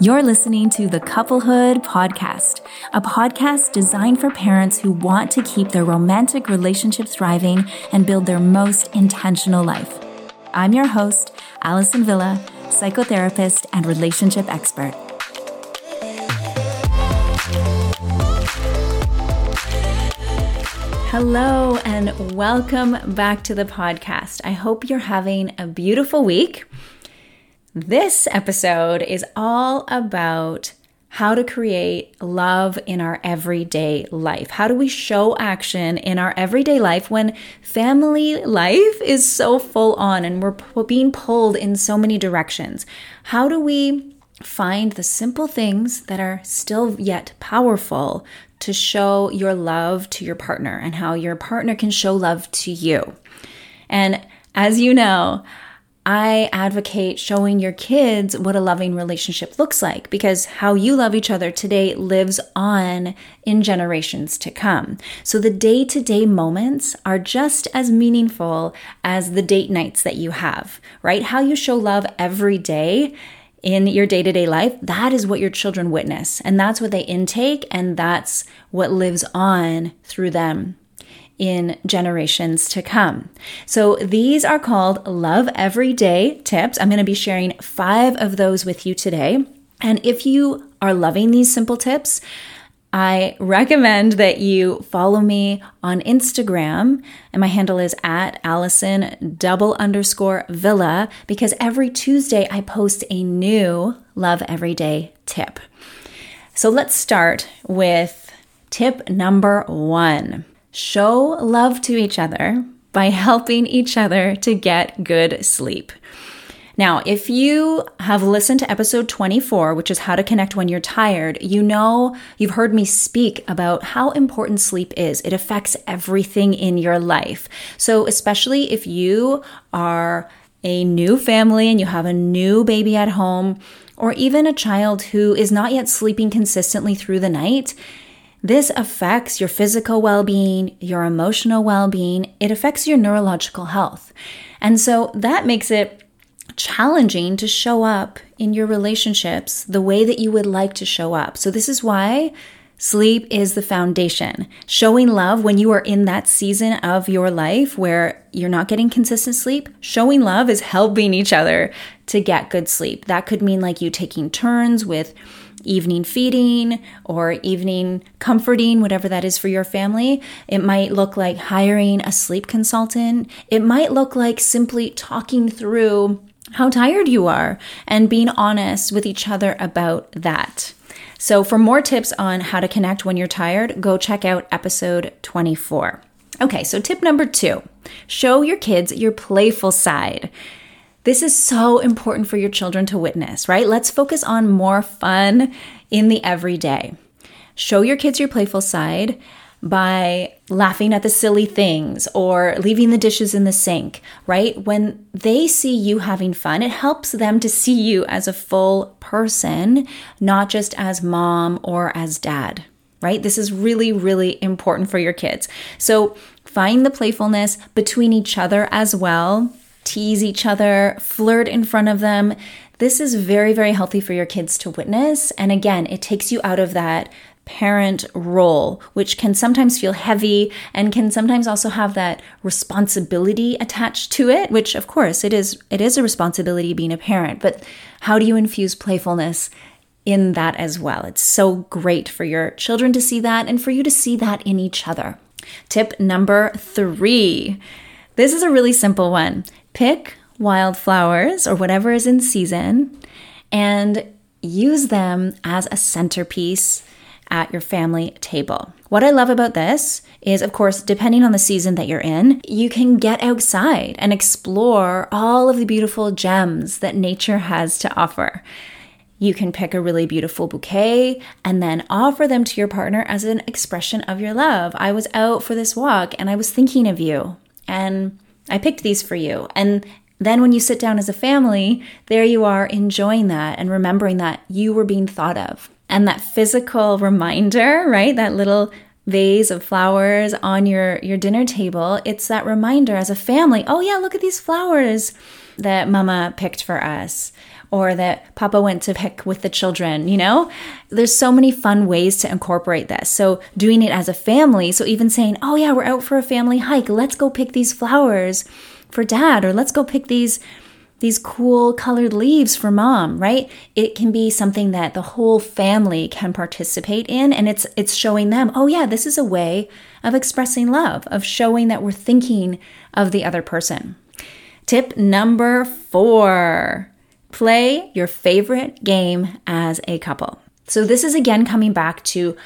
You're listening to the Couplehood Podcast, a podcast designed for parents who want to keep their romantic relationship thriving and build their most intentional life. I'm your host, Allison Villa, psychotherapist and relationship expert. Hello, and welcome back to the podcast. I hope you're having a beautiful week. This episode is all about how to create love in our everyday life. How do we show action in our everyday life when family life is so full on and we're being pulled in so many directions? How do we find the simple things that are still yet powerful to show your love to your partner and how your partner can show love to you? And as you know, I advocate showing your kids what a loving relationship looks like because how you love each other today lives on in generations to come. So the day to day moments are just as meaningful as the date nights that you have, right? How you show love every day in your day to day life, that is what your children witness. And that's what they intake, and that's what lives on through them in generations to come. So these are called Love Everyday tips. I'm going to be sharing five of those with you today. And if you are loving these simple tips, I recommend that you follow me on Instagram, and my handle is at Allison double underscore Villa because every Tuesday I post a new Love Everyday tip. So let's start with tip number one show love to each other by helping each other to get good sleep. Now, if you have listened to episode 24, which is how to connect when you're tired, you know you've heard me speak about how important sleep is. It affects everything in your life. So, especially if you are a new family and you have a new baby at home, or even a child who is not yet sleeping consistently through the night, this affects your physical well being, your emotional well being, it affects your neurological health. And so that makes it challenging to show up in your relationships the way that you would like to show up. So, this is why sleep is the foundation. Showing love when you are in that season of your life where you're not getting consistent sleep, showing love is helping each other to get good sleep. That could mean like you taking turns with evening feeding or evening comforting, whatever that is for your family. It might look like hiring a sleep consultant. It might look like simply talking through how tired you are and being honest with each other about that. So, for more tips on how to connect when you're tired, go check out episode 24. Okay, so tip number two show your kids your playful side. This is so important for your children to witness, right? Let's focus on more fun in the everyday. Show your kids your playful side by laughing at the silly things or leaving the dishes in the sink, right? When they see you having fun, it helps them to see you as a full person, not just as mom or as dad, right? This is really, really important for your kids. So find the playfulness between each other as well tease each other, flirt in front of them. This is very, very healthy for your kids to witness. And again, it takes you out of that parent role, which can sometimes feel heavy and can sometimes also have that responsibility attached to it, which of course it is it is a responsibility being a parent, but how do you infuse playfulness in that as well? It's so great for your children to see that and for you to see that in each other. Tip number 3. This is a really simple one. Pick wildflowers or whatever is in season and use them as a centerpiece at your family table. What I love about this is, of course, depending on the season that you're in, you can get outside and explore all of the beautiful gems that nature has to offer. You can pick a really beautiful bouquet and then offer them to your partner as an expression of your love. I was out for this walk and I was thinking of you. And I picked these for you. And then when you sit down as a family, there you are enjoying that and remembering that you were being thought of. And that physical reminder, right? That little vase of flowers on your your dinner table, it's that reminder as a family, oh yeah, look at these flowers. that mama picked for us or that papa went to pick with the children, you know? There's so many fun ways to incorporate this. So, doing it as a family, so even saying, oh, yeah, we're out for a family hike, let's go pick these flowers for dad, or let's go pick these these cool colored leaves for mom, right? It can be something that the whole family can participate in and it's it's showing them, "Oh yeah, this is a way of expressing love, of showing that we're thinking of the other person." Tip number 4. Play your favorite game as a couple. So this is again coming back to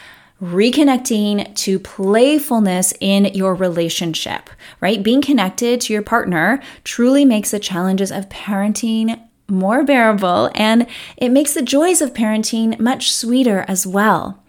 reconnecting to playfulness in your relationship, right? Being connected to your partner truly makes the challenges of parenting more bearable and it makes the joys of parenting much sweeter as well.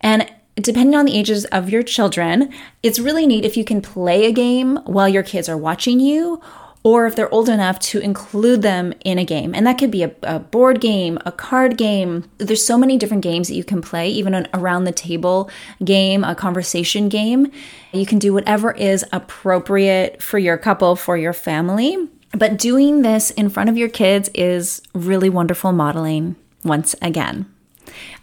And depending on the ages of your children, it's really neat if you can play a game while your kids are watching you or if they're old enough to include them in a game. And that could be a, a, board game, a card game. There's so many different games that you can play, even an around the table game, a conversation game. You can do whatever is appropriate for your couple, for your family. But doing this in front of your kids is really wonderful modeling once again.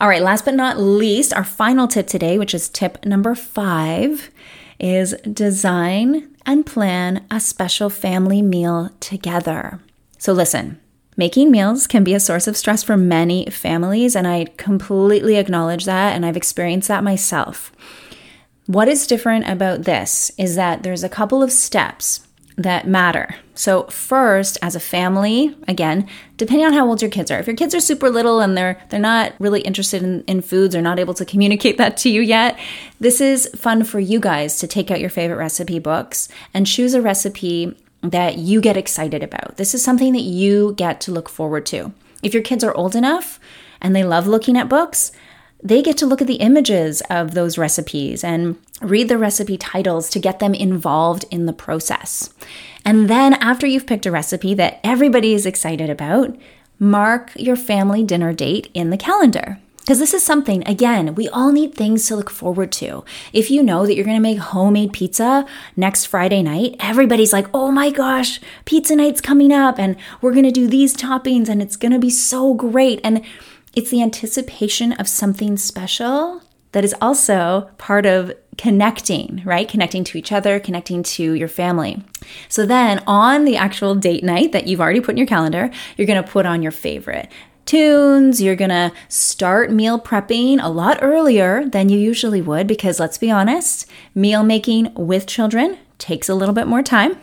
All right, last but not least, our final tip today, which is tip number five, is design and plan a special family meal together. So, listen, making meals can be a source of stress for many families, and I completely acknowledge that, and I've experienced that myself. What is different about this is that there's a couple of steps that matter. So, first, as a family, again, depending on how old your kids are, if your kids are super little and they're they're not really interested in, in foods or not able to communicate that to you yet, this is fun for you guys to take out your favorite recipe books and choose a recipe that you get excited about. This is something that you get to look forward to. If your kids are old enough and they love looking at books, they get to look at the images of those recipes and read the recipe titles to get them involved in the process. And then, after you've picked a recipe that everybody is excited about, mark your family dinner date in the calendar. Because this is something, again, we all need things to look forward to. If you know that you're gonna make homemade pizza next Friday night, everybody's like, oh my gosh, pizza night's coming up and we're gonna do these toppings and it's gonna be so great. And it's the anticipation of something special that is also part of connecting, right? Connecting to each other, connecting to your family. So then on the actual date night that you've already put in your calendar, you're going to put on your favorite tunes. You're going to start meal prepping a lot earlier than you usually would because let's be honest, meal making with children takes a little bit more time.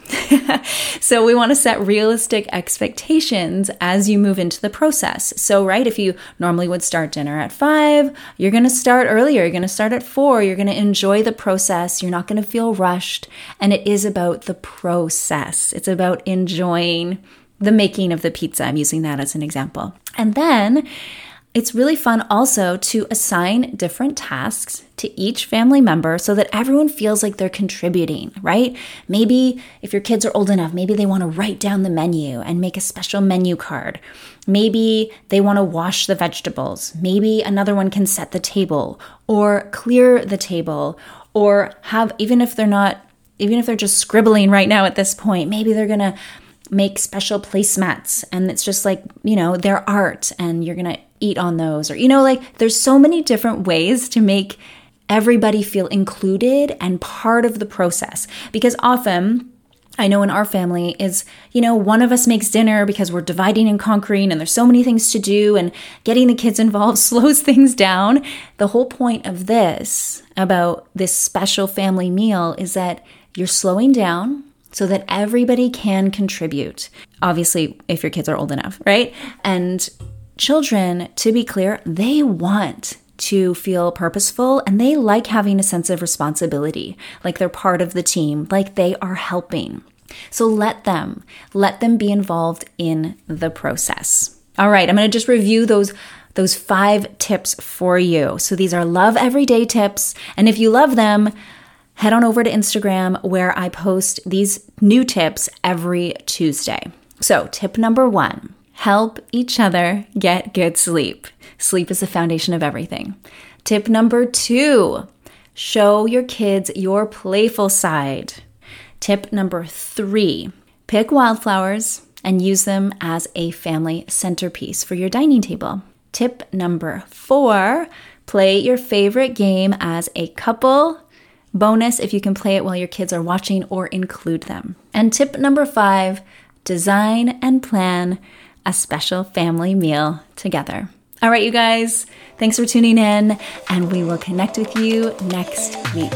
so we want to set realistic expectations as you move into the process. So, right, if you normally would start dinner at five, you're going to start earlier. You're going to start at four. You're going to enjoy the process. You're not going to feel rushed. And it is about the process, it's about enjoying the making of the pizza. I'm using that as an example. And then it's really fun also to assign different tasks to each family member so that everyone feels like they're contributing, right? Maybe if your kids are old enough, maybe they want to write down the menu and make a special menu card. Maybe they want to wash the vegetables. Maybe another one can set the table or clear the table or have, even if they're not, even if they're just scribbling right now at this point, maybe they're going to make special placemats and it's just like, you know, their art and you're to eat on those or you know like there's so many different ways to make everybody feel included and part of the process because often I know in our family is, you know, one of us makes dinner because we're dividing and conquering and there's so many things to do and getting the kids involved slows things down. The whole point of this about this special family meal is that you're slowing down so that everybody can contribute. Obviously, if your kids are old enough, right? And children, to be clear, they want to feel purposeful and they like having a sense of responsibility, like they're part of the team, like they are helping. So let them, let them be involved in the process. All right, I'm going to just review those those 5 tips for you. So these are love everyday tips, and if you love them, head on over to Instagram where I post these new tips every Tuesday. So, tip number 1, Help each other get good sleep. Sleep is the foundation of everything. Tip number two show your kids your playful side. Tip number three pick wildflowers and use them as a family centerpiece for your dining table. Tip number four play your favorite game as a couple. Bonus if you can play it while your kids are watching or include them. And tip number five design and plan a special family meal together. All right, you guys, thanks for tuning in, and we will connect with you next week.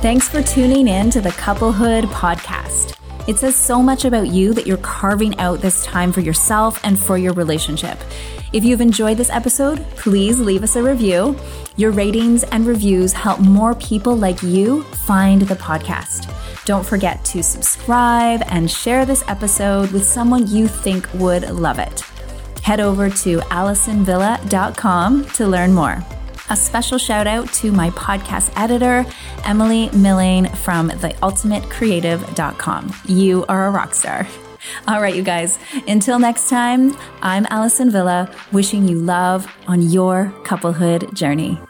Thanks for tuning in to the Couplehood podcast. It says so much about you that you're carving out this time for yourself and for your relationship. If you've enjoyed this episode, please leave us a review. Your ratings and reviews help more people like you find the podcast. Don't forget to subscribe and share this episode with someone you think would love it. Head over to AllisonVilla.com to learn more. A special shout out to my podcast editor, Emily Millane from theultimatecreative.com. You are a rock star. All right, you guys, until next time, I'm Allison Villa, wishing you love on your couplehood journey.